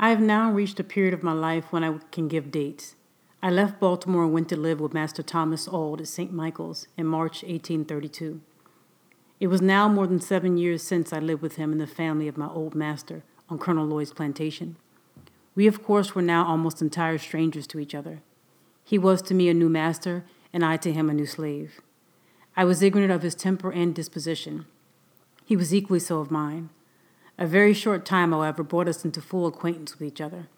I have now reached a period of my life when I can give dates. I left Baltimore and went to live with Master Thomas Auld at St. Michael's in March 1832. It was now more than seven years since I lived with him in the family of my old master on Colonel Lloyd's plantation. We, of course, were now almost entire strangers to each other. He was to me a new master, and I to him a new slave. I was ignorant of his temper and disposition. He was equally so of mine. A very short time, however, brought us into full acquaintance with each other.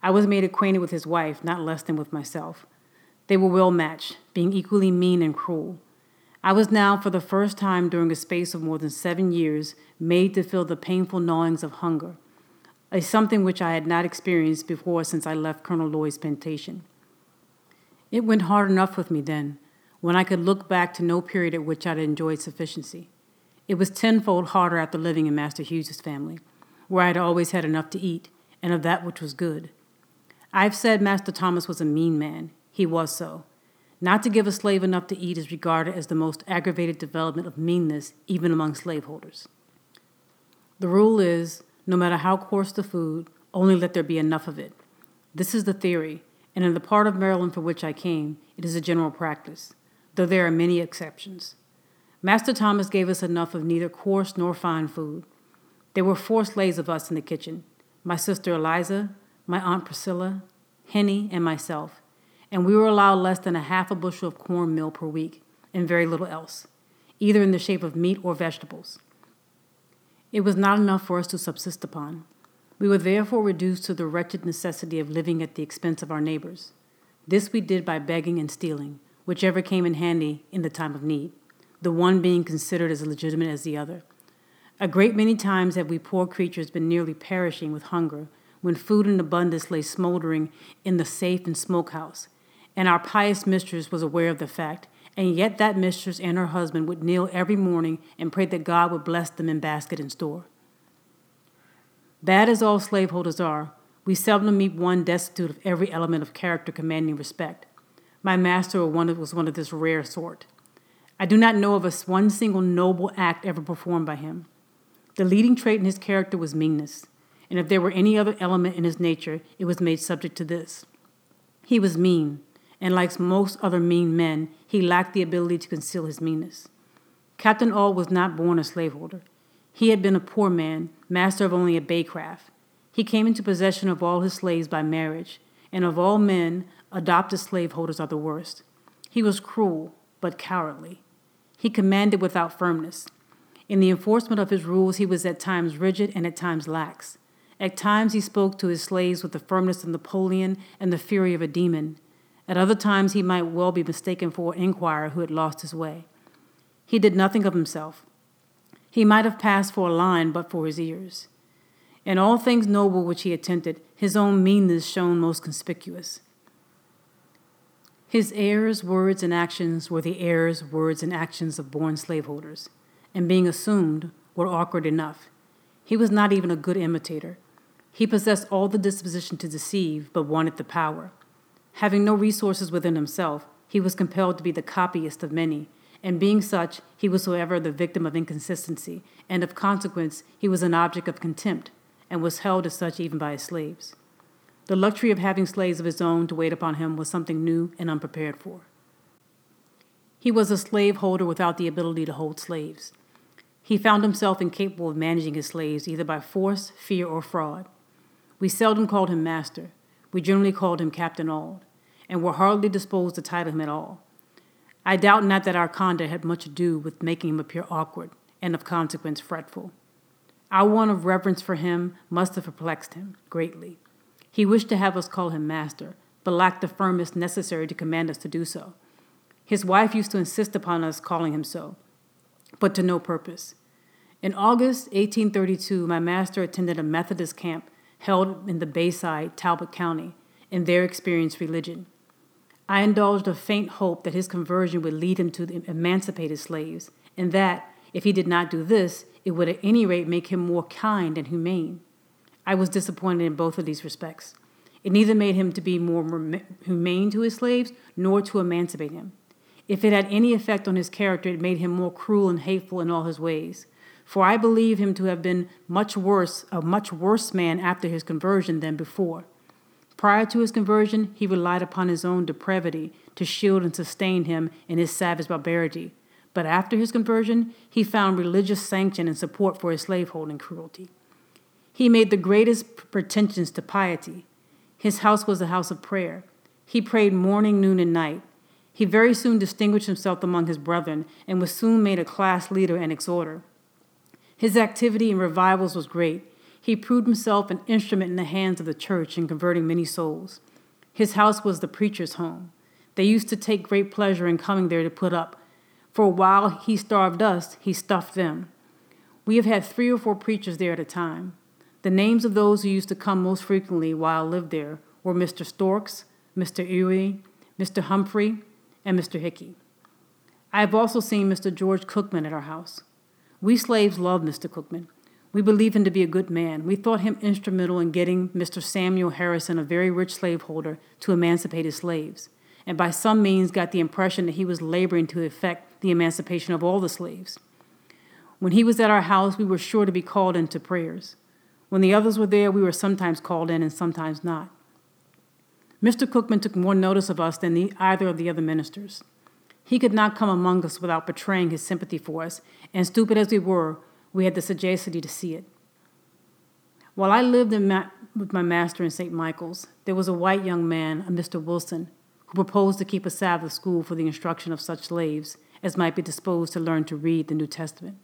I was made acquainted with his wife, not less than with myself. They were well matched, being equally mean and cruel. I was now, for the first time during a space of more than seven years, made to feel the painful gnawings of hunger, a something which I had not experienced before since I left Colonel Lloyd's plantation. It went hard enough with me then, when I could look back to no period at which I had enjoyed sufficiency. It was tenfold harder after living in Master Hughes's family, where I had always had enough to eat, and of that which was good. I've said Master Thomas was a mean man. He was so. Not to give a slave enough to eat is regarded as the most aggravated development of meanness, even among slaveholders. The rule is no matter how coarse the food, only let there be enough of it. This is the theory, and in the part of Maryland for which I came, it is a general practice, though there are many exceptions. Master Thomas gave us enough of neither coarse nor fine food. There were four slaves of us in the kitchen my sister Eliza, my aunt Priscilla, Henny, and myself, and we were allowed less than a half a bushel of corn meal per week, and very little else, either in the shape of meat or vegetables. It was not enough for us to subsist upon. We were therefore reduced to the wretched necessity of living at the expense of our neighbors. This we did by begging and stealing, whichever came in handy in the time of need the one being considered as legitimate as the other. A great many times have we poor creatures been nearly perishing with hunger when food in abundance lay smoldering in the safe and smokehouse, and our pious mistress was aware of the fact, and yet that mistress and her husband would kneel every morning and pray that God would bless them in basket and store. Bad as all slaveholders are, we seldom meet one destitute of every element of character commanding respect. My master was one of this rare sort. I do not know of a one single noble act ever performed by him. The leading trait in his character was meanness, and if there were any other element in his nature, it was made subject to this. He was mean, and like most other mean men, he lacked the ability to conceal his meanness. Captain Auld was not born a slaveholder. He had been a poor man, master of only a bay craft. He came into possession of all his slaves by marriage, and of all men, adopted slaveholders are the worst. He was cruel, but cowardly. He commanded without firmness. In the enforcement of his rules, he was at times rigid and at times lax. At times, he spoke to his slaves with the firmness of Napoleon and the fury of a demon. At other times, he might well be mistaken for an inquirer who had lost his way. He did nothing of himself. He might have passed for a lion but for his ears. In all things noble which he attempted, his own meanness shone most conspicuous. His airs, words, and actions were the airs, words, and actions of born slaveholders, and being assumed, were awkward enough. He was not even a good imitator. He possessed all the disposition to deceive, but wanted the power. Having no resources within himself, he was compelled to be the copyist of many, and being such, he was forever the victim of inconsistency, and of consequence, he was an object of contempt, and was held as such even by his slaves. The luxury of having slaves of his own to wait upon him was something new and unprepared for. He was a slaveholder without the ability to hold slaves. He found himself incapable of managing his slaves either by force, fear, or fraud. We seldom called him master. We generally called him Captain Auld, and were hardly disposed to title him at all. I doubt not that our conduct had much to do with making him appear awkward, and of consequence fretful. Our want of reverence for him must have perplexed him greatly. He wished to have us call him master, but lacked the firmness necessary to command us to do so. His wife used to insist upon us calling him so, but to no purpose. In August 1832, my master attended a Methodist camp held in the Bayside, Talbot County, and there experienced religion. I indulged a faint hope that his conversion would lead him to emancipate his slaves, and that, if he did not do this, it would at any rate make him more kind and humane. I was disappointed in both of these respects. It neither made him to be more humane to his slaves nor to emancipate him. If it had any effect on his character, it made him more cruel and hateful in all his ways. For I believe him to have been much worse, a much worse man after his conversion than before. Prior to his conversion, he relied upon his own depravity to shield and sustain him in his savage barbarity. But after his conversion, he found religious sanction and support for his slaveholding cruelty. He made the greatest pretensions to piety. His house was a house of prayer. He prayed morning, noon, and night. He very soon distinguished himself among his brethren and was soon made a class leader and exhorter. His activity in revivals was great. He proved himself an instrument in the hands of the church in converting many souls. His house was the preacher's home. They used to take great pleasure in coming there to put up. For while he starved us, he stuffed them. We have had three or four preachers there at a time. The names of those who used to come most frequently while I lived there were Mr. Storks, Mr. Ewery, Mr. Humphry, and Mr. Hickey. I have also seen Mr. George Cookman at our house. We slaves loved Mr. Cookman. We believed him to be a good man. We thought him instrumental in getting Mr. Samuel Harrison, a very rich slaveholder, to emancipate his slaves, and by some means got the impression that he was laboring to effect the emancipation of all the slaves. When he was at our house, we were sure to be called into prayers. When the others were there, we were sometimes called in and sometimes not. Mr. Cookman took more notice of us than the, either of the other ministers. He could not come among us without betraying his sympathy for us, and stupid as we were, we had the sagacity to see it. While I lived ma- with my master in St. Michael's, there was a white young man, a Mr. Wilson, who proposed to keep a Sabbath school for the instruction of such slaves as might be disposed to learn to read the New Testament.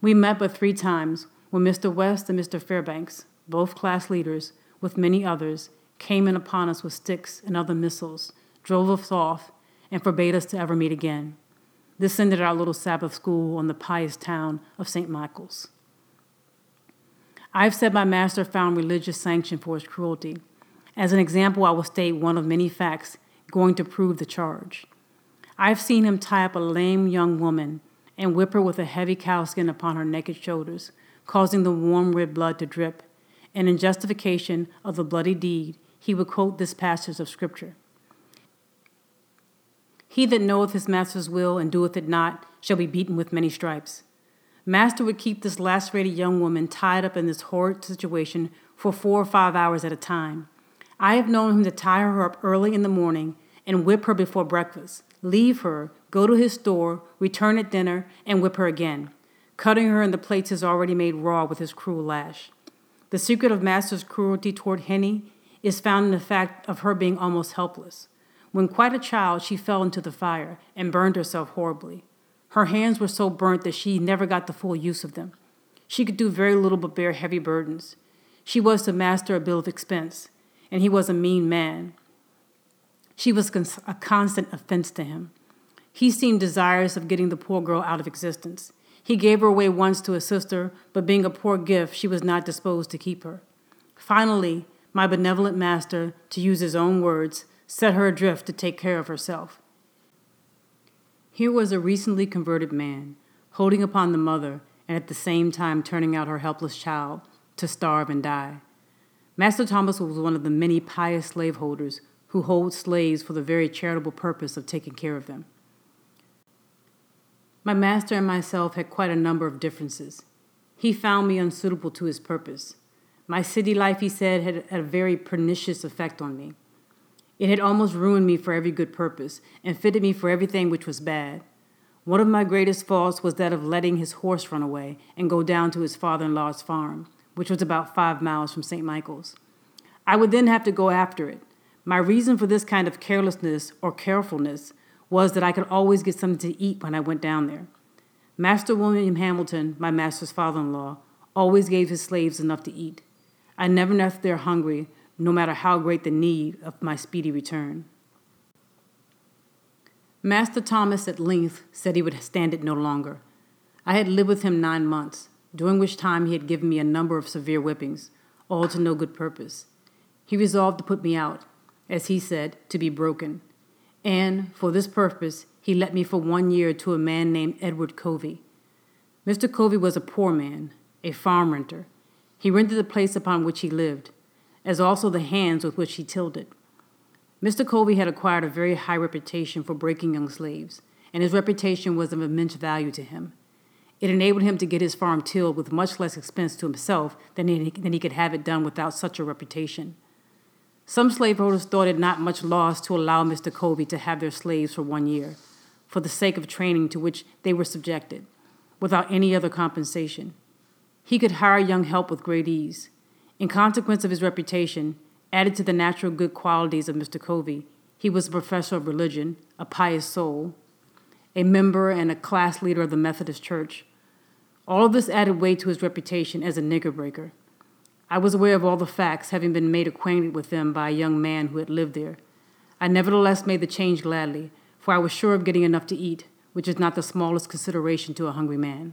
We met but three times when Mr. West and Mr. Fairbanks, both class leaders, with many others, came in upon us with sticks and other missiles, drove us off, and forbade us to ever meet again. This ended our little Sabbath school on the pious town of St. Michael's. I've said my master found religious sanction for his cruelty. As an example, I will state one of many facts going to prove the charge. I've seen him tie up a lame young woman and whip her with a heavy cowskin upon her naked shoulders, causing the warm red blood to drip, and in justification of the bloody deed, he would quote this passage of Scripture He that knoweth his master's will and doeth it not shall be beaten with many stripes. Master would keep this lacerated young woman tied up in this horrid situation for four or five hours at a time. I have known him to tie her up early in the morning and whip her before breakfast, leave her, go to his store, return at dinner, and whip her again, cutting her in the plates places already made raw with his cruel lash. The secret of Master's cruelty toward Henny is found in the fact of her being almost helpless. When quite a child, she fell into the fire and burned herself horribly. Her hands were so burnt that she never got the full use of them. She could do very little but bear heavy burdens. She was to master a bill of expense, and he was a mean man. She was a constant offense to him. He seemed desirous of getting the poor girl out of existence. He gave her away once to a sister, but being a poor gift, she was not disposed to keep her. Finally, my benevolent master, to use his own words, set her adrift to take care of herself. Here was a recently converted man, holding upon the mother and at the same time turning out her helpless child to starve and die. Master Thomas was one of the many pious slaveholders who hold slaves for the very charitable purpose of taking care of them. My master and myself had quite a number of differences. He found me unsuitable to his purpose. My city life, he said, had, a very pernicious effect on me. It had almost ruined me for every good purpose and fitted me for everything which was bad. One of my greatest faults was that of letting his horse run away and go down to his father in law's farm, which was about five miles from St. Michael's. I would then have to go after it. My reason for this kind of carelessness or carefulness was that I could always get something to eat when I went down there. Master William Hamilton, my master's father in law, always gave his slaves enough to eat. I never left there hungry, no matter how great the need of my speedy return. Master Thomas at length said he would stand it no longer. I had lived with him nine months, during which time he had given me a number of severe whippings, all to no good purpose. He resolved to put me out, as he said, to be broken, and for this purpose he let me for one year to a man named Edward Covey. Mr. Covey was a poor man, a farm renter, he rented the place upon which he lived, as also the hands with which he tilled it. Mr. Covey had acquired a very high reputation for breaking young slaves, and his reputation was of immense value to him. It enabled him to get his farm tilled with much less expense to himself than he, than he could have it done without such a reputation. Some slaveholders thought it not much loss to allow Mr. Covey to have their slaves for one year, for the sake of training to which they were subjected, without any other compensation. He could hire young help with great ease. In consequence of his reputation, added to the natural good qualities of Mr. Covey, he was a professor of religion, a pious soul, a member and a class leader of the Methodist Church. All of this added weight to his reputation as a nigger breaker. I was aware of all the facts, having been made acquainted with them by a young man who had lived there. I nevertheless made the change gladly, for I was sure of getting enough to eat, which is not the smallest consideration to a hungry man.